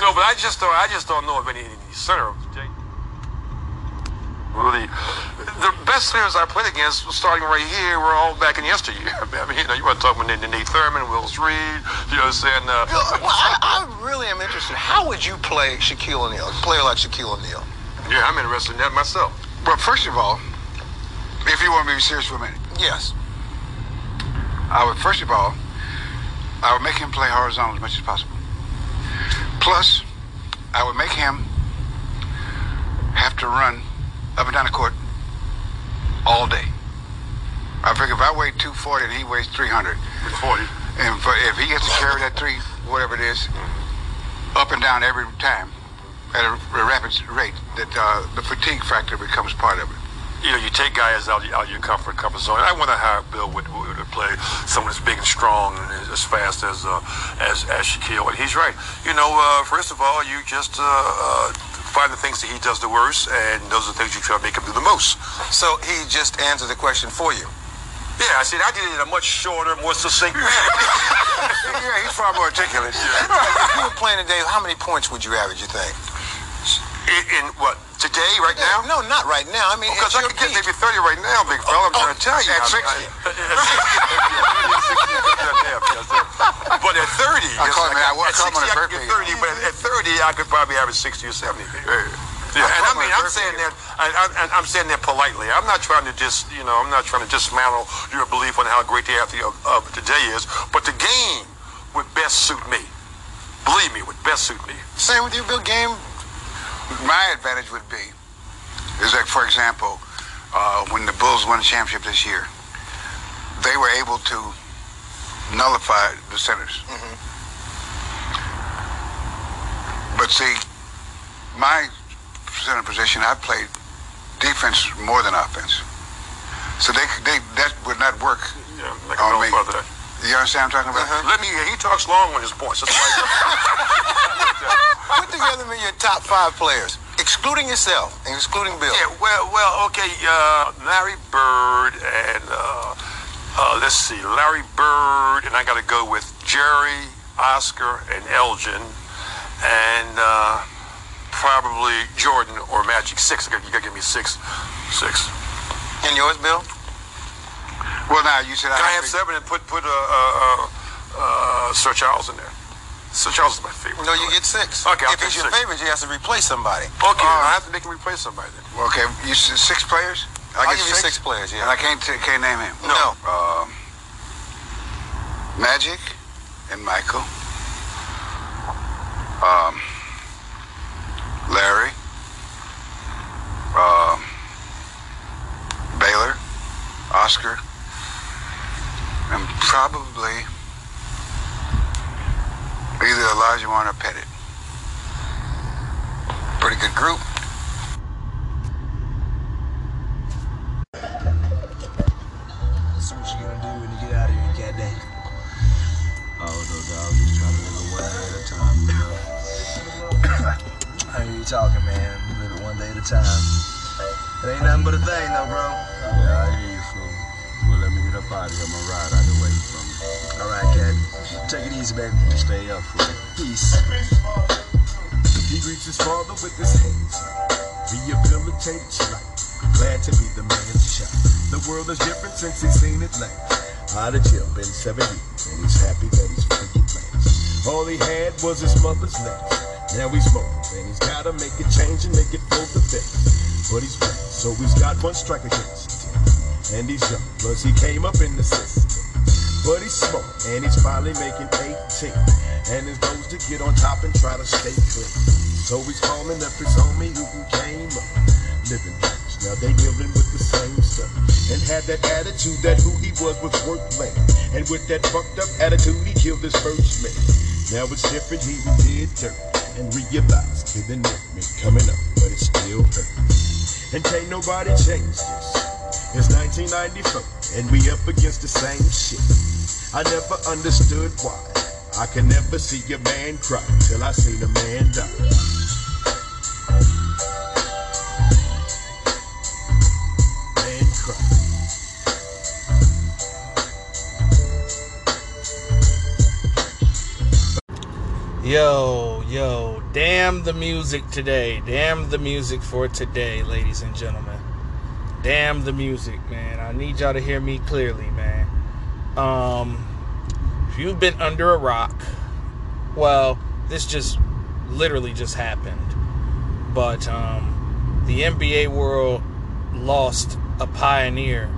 No, but I just don't. I just don't know of any, any center. Really, the best players I played against, starting right here, were all back in yesteryear. I mean, you know, you want to talk about Nate Thurmond, Willis Reed. You know, what I'm saying. Uh, well, I, I really am interested. How would you play Shaquille O'Neal? A player like Shaquille O'Neal? Yeah, I'm interested in that myself. Well, first of all, if you want to be serious for a minute, Yes. I would first of all, I would make him play horizontal as much as possible. Plus, I would make him have to run up and down the court all day. I figure if I weigh 240 and he weighs 300, 40. and for, if he gets to carry that three, whatever it is, up and down every time at a, a rapid rate, that uh, the fatigue factor becomes part of it. you know, you take guys out, out of your comfort comfort zone. I wonder how Bill would, would play someone as big and strong and as fast as uh, as as Shaquille. And he's right. You know, uh, first of all, you just uh, uh, find the things that he does the worst, and those are the things you try to make him do the most. So he just answered the question for you. Yeah, I said I did it in a much shorter, more succinct manner. yeah, he's far more articulate. If you were playing today, how many points would you average, you think? in, in what today, right now? No, not right now. I mean, Because I could get maybe 30 right now, big fella. I'm Oh, trying to tell you. at I- 60. I- 60, But at 30, I call him- I at call him 60, on a I could birthday. get 30, but at 30, I could probably average 60 or 70. Yeah, and I mean, I'm saying that, I, I, I'm saying that politely. I'm not trying to just, you know, I'm not trying to dismantle your belief on how great the athlete of, of today is, but the game would best suit me. Believe me, would best suit me. Same with you, Bill. Game. My advantage would be, is like, for example, uh, when the Bulls won the championship this year, they were able to nullify the centers. But see, my center position, I played defense more than offense. So they, they that would not work. Yeah, like On me. You understand what I'm talking about? Let me. He talks long on his points. That's why. Put together me your top five players, excluding yourself and excluding Bill. Yeah, well, well, okay. Uh, Larry Bird and uh, uh, let's see, Larry Bird, and I got to go with Jerry, Oscar, and Elgin, and uh, probably Jordan or Magic. Six. You got to give me six. Six. And yours, Bill? Well, now you said Can I have have to- seven and put put uh, uh, uh, Sir Charles in there? Sir Charles is my favorite. No, you get six. Okay, I'll if he's your six. favorite, he has to replace somebody. Okay, Uh, I have to make him replace somebody then. Okay, you said six players. I I'll get give you six players, yeah. And I can't t- can't name him. No. Um, Magic and Michael. Um, Larry. Um, Baylor. Oscar. And probably either Elijah Warren or Pettit. Pretty good group. See what you gonna do when you get out of here, cat day. Oh, no dog, just trying to live one day at a time, you know. I hear you talking, man. Live it one day at a time. It ain't nothing but a thing, though, bro. Yeah, I hear you, fool. Well, let me get up out of here. I'm gonna ride out the way from you. All right, cat. Take it easy, baby. Stay up. Peace. He greets his father with his hands. Rehabilitated life. Glad to be the man's child. The world is different since he's seen it last. Out of jail, been seven years, and he's happy that he's at last. All he had was his mother's last. Now he's mobile, and he's gotta make a change and make it for the better. But he's black, so he's got one strike against him. And he's young, plus he came up in the system. But he's smart, and he's finally making 18. And his goals to get on top and try to stay clean. So he's calling up his homie who came up, living lives. Now they dealing with the same stuff. And had that attitude that who he was was worth playing. And with that fucked up attitude, he killed his first man. Now it's different, he who did dirt. And realized killing meant coming up, but it still hurt. And can't nobody change this. It's 1994, and we up against the same shit. I never understood why. I can never see a man cry till I seen a man die. Yo, yo, damn the music today. Damn the music for today, ladies and gentlemen. Damn the music, man. I need y'all to hear me clearly, man. Um, if you've been under a rock, well, this just literally just happened. But um, the NBA world lost a pioneer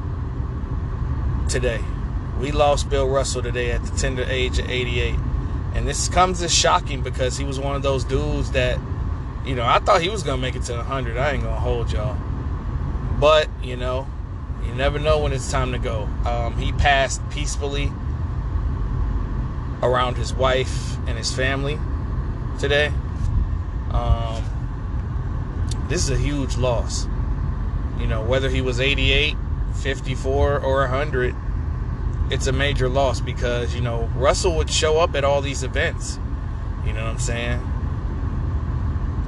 today. We lost Bill Russell today at the tender age of 88. And this comes as shocking because he was one of those dudes that, you know, I thought he was going to make it to 100. I ain't going to hold y'all. But, you know, you never know when it's time to go. Um, he passed peacefully around his wife and his family today. Um, this is a huge loss. You know, whether he was 88, 54, or 100 it's a major loss because, you know, Russell would show up at all these events. You know what I'm saying?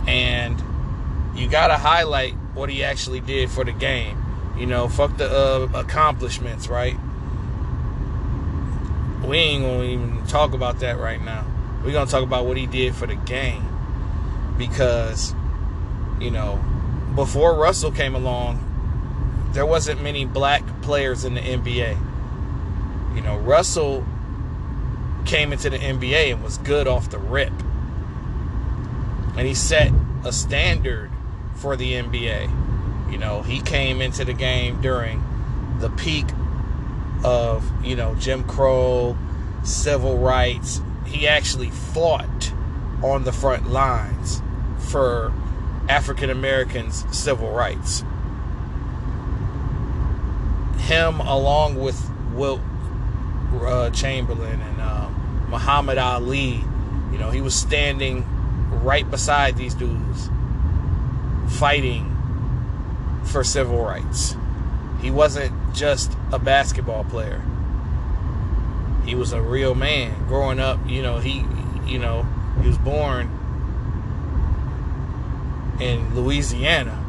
And you got to highlight what he actually did for the game. You know, fuck the uh, accomplishments, right? We ain't to even talk about that right now. We're to talk about what he did for the game. Because, you know, before Russell came along, there wasn't many black players in the NBA. You know, Russell came into the NBA and was good off the rip. And he set a standard for the NBA. You know, he came into the game during the peak of, you know, Jim Crow, civil rights. He actually fought on the front lines for African Americans' civil rights. Him, along with Wilt uh, Chamberlain and uh, Muhammad Ali. You know, he was standing right beside these dudes, fighting for civil rights. He wasn't just a basketball player. He was a real man. Growing up, you know, he, you know, he was born in Louisiana.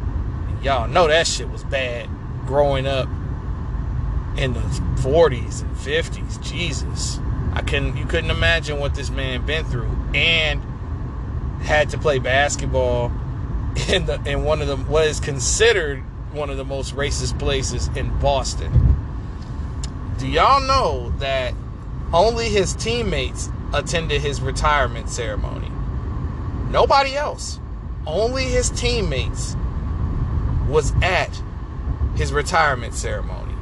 Y'all know that shit was bad growing up in the 40s and 50s. Jesus. I couldn't you couldn't imagine what this man been through and had to play basketball in the in one of the what is considered one of the most racist places in Boston. Do y'all know that only his teammates attended his retirement ceremony? Nobody else. Only his teammates was at his retirement ceremony.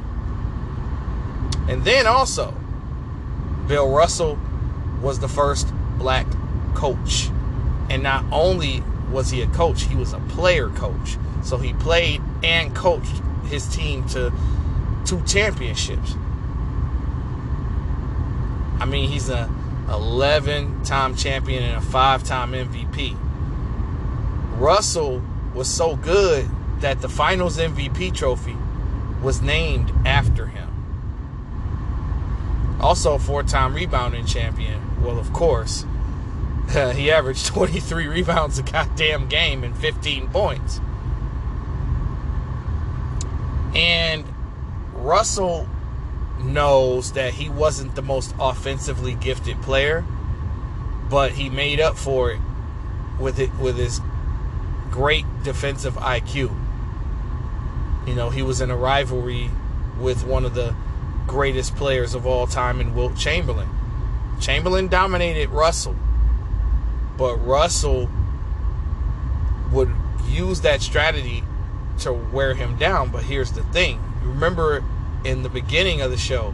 And then also, Bill Russell was the first black coach. And not only was he a coach, he was a player coach. So he played and coached his team to two championships. I mean, he's a 11 time champion and a five time MVP. Russell was so good that the finals MVP trophy was named after him. Also, four time rebounding champion. Well, of course, he averaged 23 rebounds a goddamn game and 15 points. And Russell knows that he wasn't the most offensively gifted player, but he made up for it with it with his great defensive IQ. You know, he was in a rivalry with one of the greatest players of all time in Wilt Chamberlain. Chamberlain dominated Russell, but Russell would use that strategy to wear him down. But here's the thing remember in the beginning of the show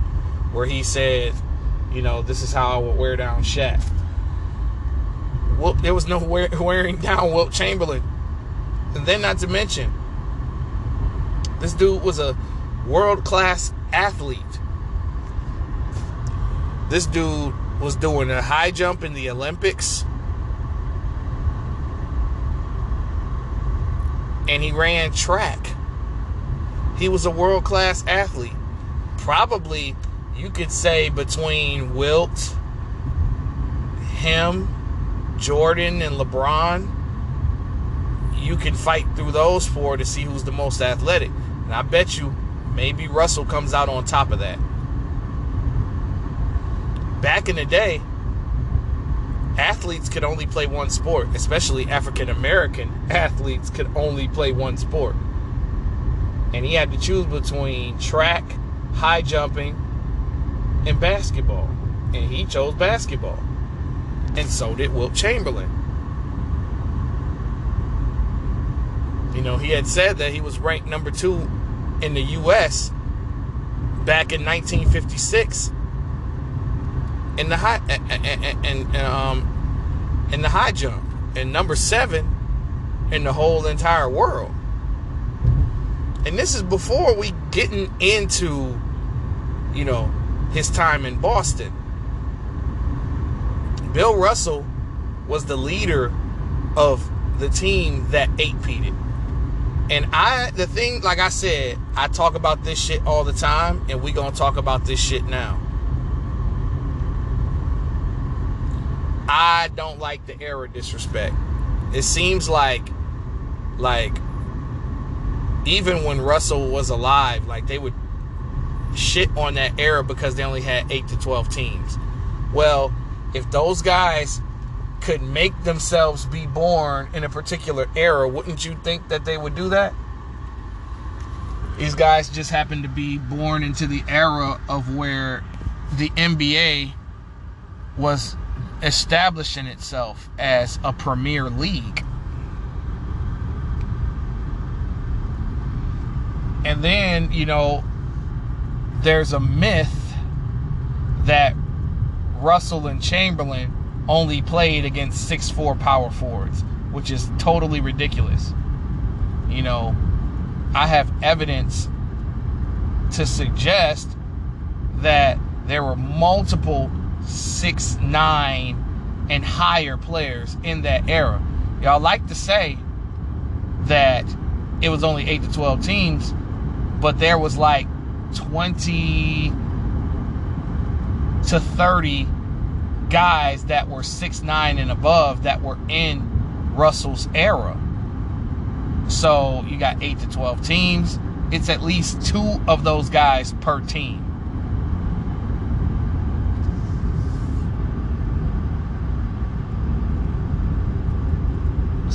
where he said, you know, this is how I would wear down Shaq. Well, there was no wear, wearing down Wilt Chamberlain. And then, not to mention, this dude was a world class athlete. This dude was doing a high jump in the Olympics. And he ran track. He was a world class athlete. Probably, you could say, between Wilt, him, Jordan, and LeBron, you can fight through those four to see who's the most athletic. And I bet you maybe Russell comes out on top of that back in the day, athletes could only play one sport, especially African American athletes could only play one sport. And he had to choose between track, high jumping, and basketball. And he chose basketball. And so did Wilt Chamberlain. You know, he had said that he was ranked number two in the U.S. back in 1956 in the high and, and, um in the high jump and number seven in the whole entire world. And this is before we getting into, you know, his time in Boston. Bill Russell was the leader of the team that eight-peated. And I, the thing, like I said, I talk about this shit all the time, and we gonna talk about this shit now. I don't like the era disrespect. It seems like, like, even when Russell was alive, like they would shit on that era because they only had eight to twelve teams. Well, if those guys could make themselves be born in a particular era, wouldn't you think that they would do that? These guys just happen to be born into the era of where the NBA was establishing itself as a premier league. And then, you know, there's a myth that Russell and Chamberlain only played against six four power forwards, which is totally ridiculous. You know, I have evidence to suggest that there were multiple six nine and higher players in that era. Y'all like to say that it was only eight to twelve teams, but there was like twenty to thirty guys that were six nine and above that were in Russell's era. So you got eight to twelve teams. It's at least two of those guys per team.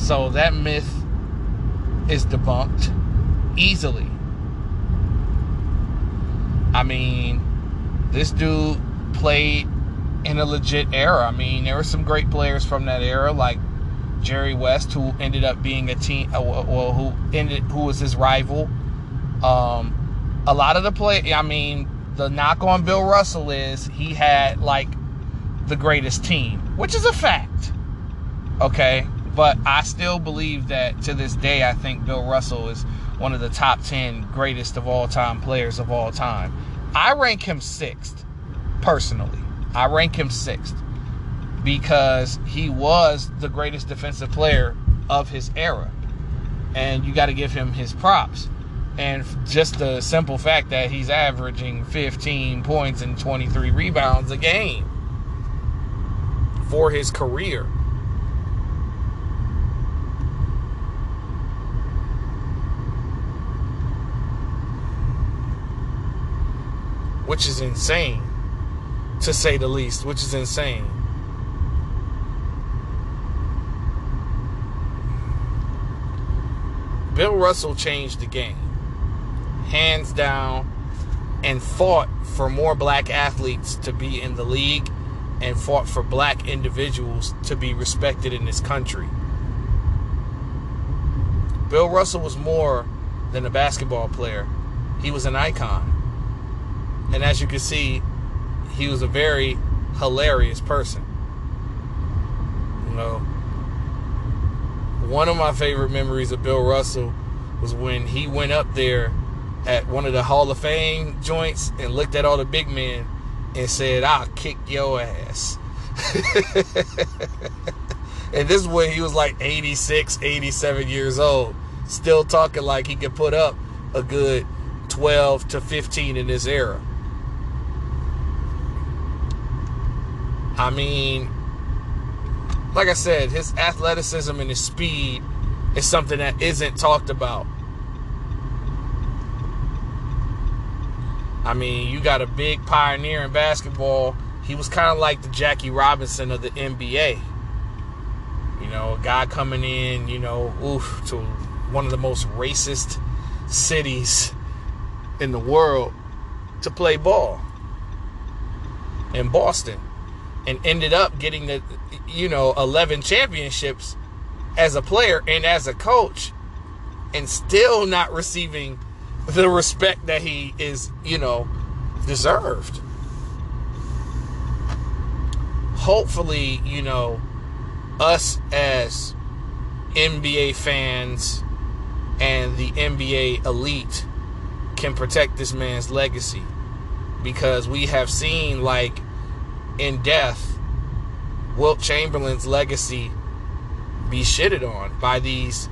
So that myth is debunked easily. I mean, this dude played in a legit era. I mean, there were some great players from that era, like Jerry West, who ended up being a team, uh, well, who ended, who was his rival. Um, a lot of the play, I mean, the knock on Bill Russell is he had like the greatest team, which is a fact. Okay, but I still believe that to this day, I think Bill Russell is one of the top 10 greatest of all time players of all time. I rank him sixth, personally. I rank him sixth because he was the greatest defensive player of his era. And you got to give him his props. And just the simple fact that he's averaging 15 points and 23 rebounds a game for his career. Which is insane, to say the least, which is insane. Bill Russell changed the game, hands down, and fought for more black athletes to be in the league and fought for black individuals to be respected in this country. Bill Russell was more than a basketball player, he was an icon. And as you can see, he was a very hilarious person. You know, one of my favorite memories of Bill Russell was when he went up there at one of the Hall of Fame joints and looked at all the big men and said, I'll kick your ass. and this is when he was like 86, 87 years old, still talking like he could put up a good 12 to 15 in this era. I mean, like I said, his athleticism and his speed is something that isn't talked about. I mean, you got a big pioneer in basketball he was kind of like the Jackie Robinson of the NBA. You know, a guy coming in, you know, oof, to one of the most racist cities in the world to play ball in Boston and ended up getting the you know 11 championships as a player and as a coach and still not receiving the respect that he is, you know, deserved. Hopefully, you know, us as NBA fans and the NBA elite can protect this man's legacy because we have seen like in death Wilt Chamberlain's legacy be shitted on by these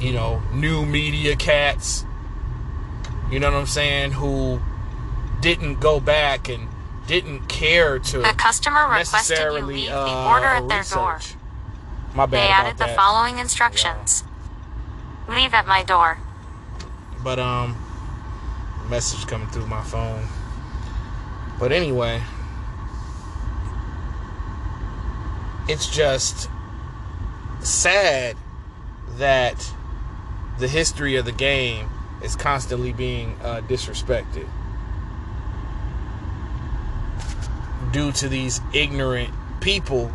you know new media cats you know what I'm saying who didn't go back and didn't care to The customer requested you leave the uh, order at their door. My bad They added the that. following instructions. Leave at my door. But um message coming through my phone. But anyway, it's just sad that the history of the game is constantly being uh, disrespected due to these ignorant people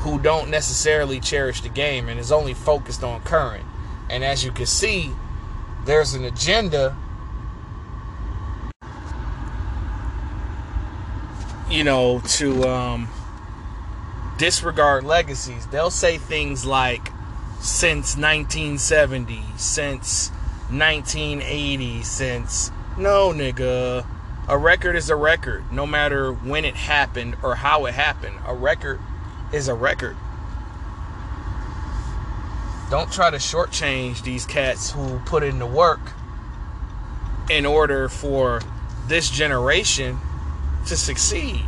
who don't necessarily cherish the game and is only focused on current. And as you can see, there's an agenda you know to um disregard legacies. They'll say things like since 1970 since 1980 since no nigga. A record is a record no matter when it happened or how it happened. A record is a record. Don't try to shortchange these cats who put in the work in order for this generation to succeed.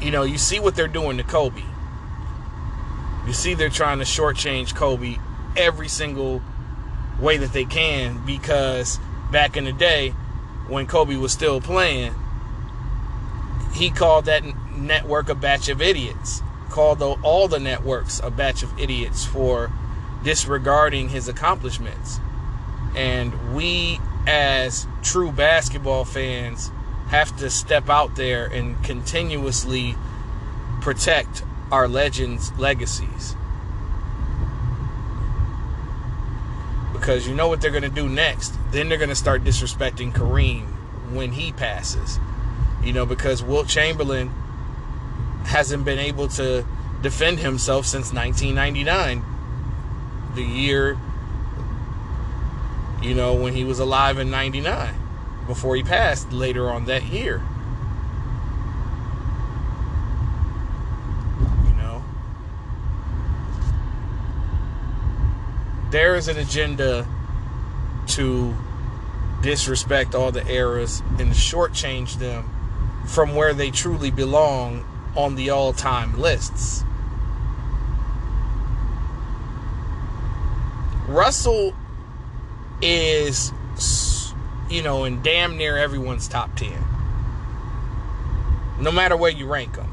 You know, you see what they're doing to Kobe. You see they're trying to shortchange Kobe every single way that they can because back in the day when Kobe was still playing, he called that network a batch of idiots. Called all the networks a batch of idiots for disregarding his accomplishments. And we, as true basketball fans, have to step out there and continuously protect our legends' legacies. Because you know what they're going to do next. Then they're going to start disrespecting Kareem when he passes. You know, because Wilt Chamberlain hasn't been able to defend himself since 1999, the year you know, when he was alive in 99 before he passed later on that year. You know, there is an agenda to disrespect all the eras and shortchange them from where they truly belong on the all time lists. Russell is, you know, in damn near everyone's top 10. No matter where you rank him.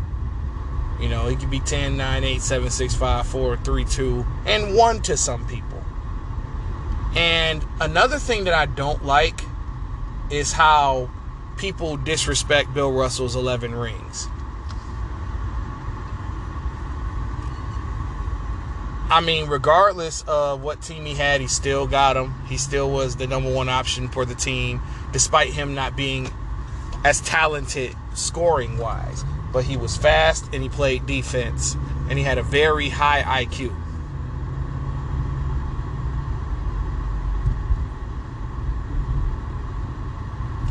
You know, he could be 10, 9, 8, 7, 6, 5, 4, 3, 2, and 1 to some people. And another thing that I don't like is how people disrespect Bill Russell's 11 rings. I mean, regardless of what team he had, he still got him. He still was the number one option for the team, despite him not being as talented scoring wise. But he was fast and he played defense, and he had a very high IQ.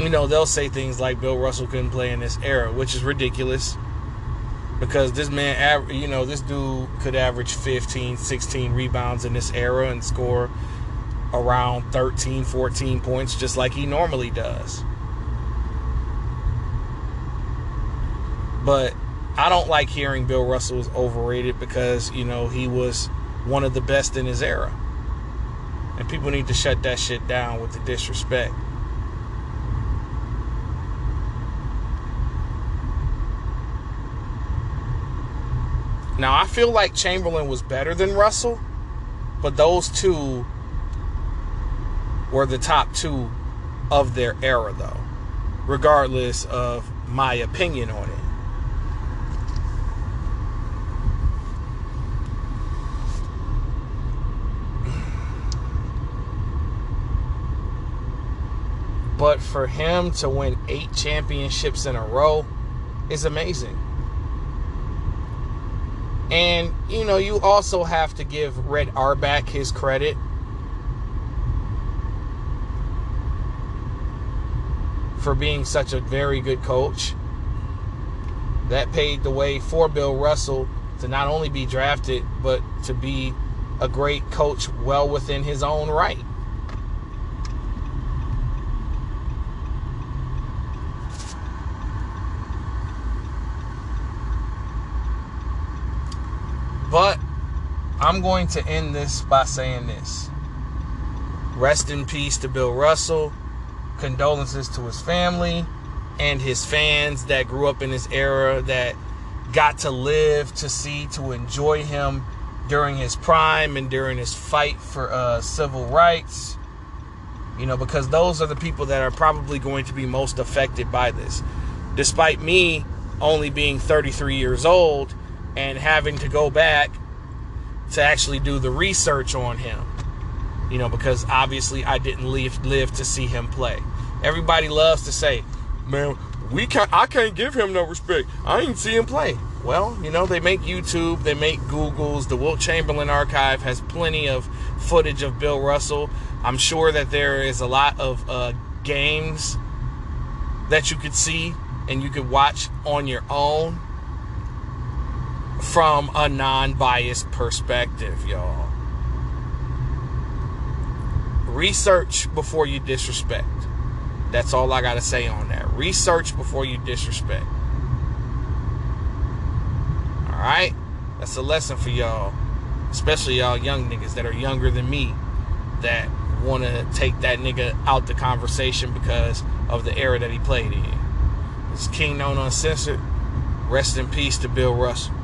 You know, they'll say things like Bill Russell couldn't play in this era, which is ridiculous because this man, you know, this dude could average 15, 16 rebounds in this era and score around 13, 14 points just like he normally does. But I don't like hearing Bill Russell is overrated because, you know, he was one of the best in his era. And people need to shut that shit down with the disrespect. Now, I feel like Chamberlain was better than Russell, but those two were the top two of their era, though, regardless of my opinion on it. But for him to win eight championships in a row is amazing. And, you know, you also have to give Red Auerbach his credit. For being such a very good coach. That paved the way for Bill Russell to not only be drafted, but to be a great coach well within his own right. But I'm going to end this by saying this. Rest in peace to Bill Russell. Condolences to his family and his fans that grew up in his era that got to live to see to enjoy him during his prime and during his fight for uh, civil rights. You know, because those are the people that are probably going to be most affected by this. Despite me only being 33 years old and having to go back to actually do the research on him. You know, because obviously I didn't live live to see him play. Everybody loves to say, "Man, we can't. I can't give him no respect. I ain't see him play." Well, you know, they make YouTube, they make Googles. The Wilt Chamberlain archive has plenty of footage of Bill Russell. I'm sure that there is a lot of uh, games that you could see and you could watch on your own from a non biased perspective, y'all. Research before you disrespect. That's all I got to say on that. Research before you disrespect. All right? That's a lesson for y'all, especially y'all young niggas that are younger than me that want to take that nigga out the conversation because of the era that he played in. It's Kingknown Uncensored. Rest in peace to Bill Russell.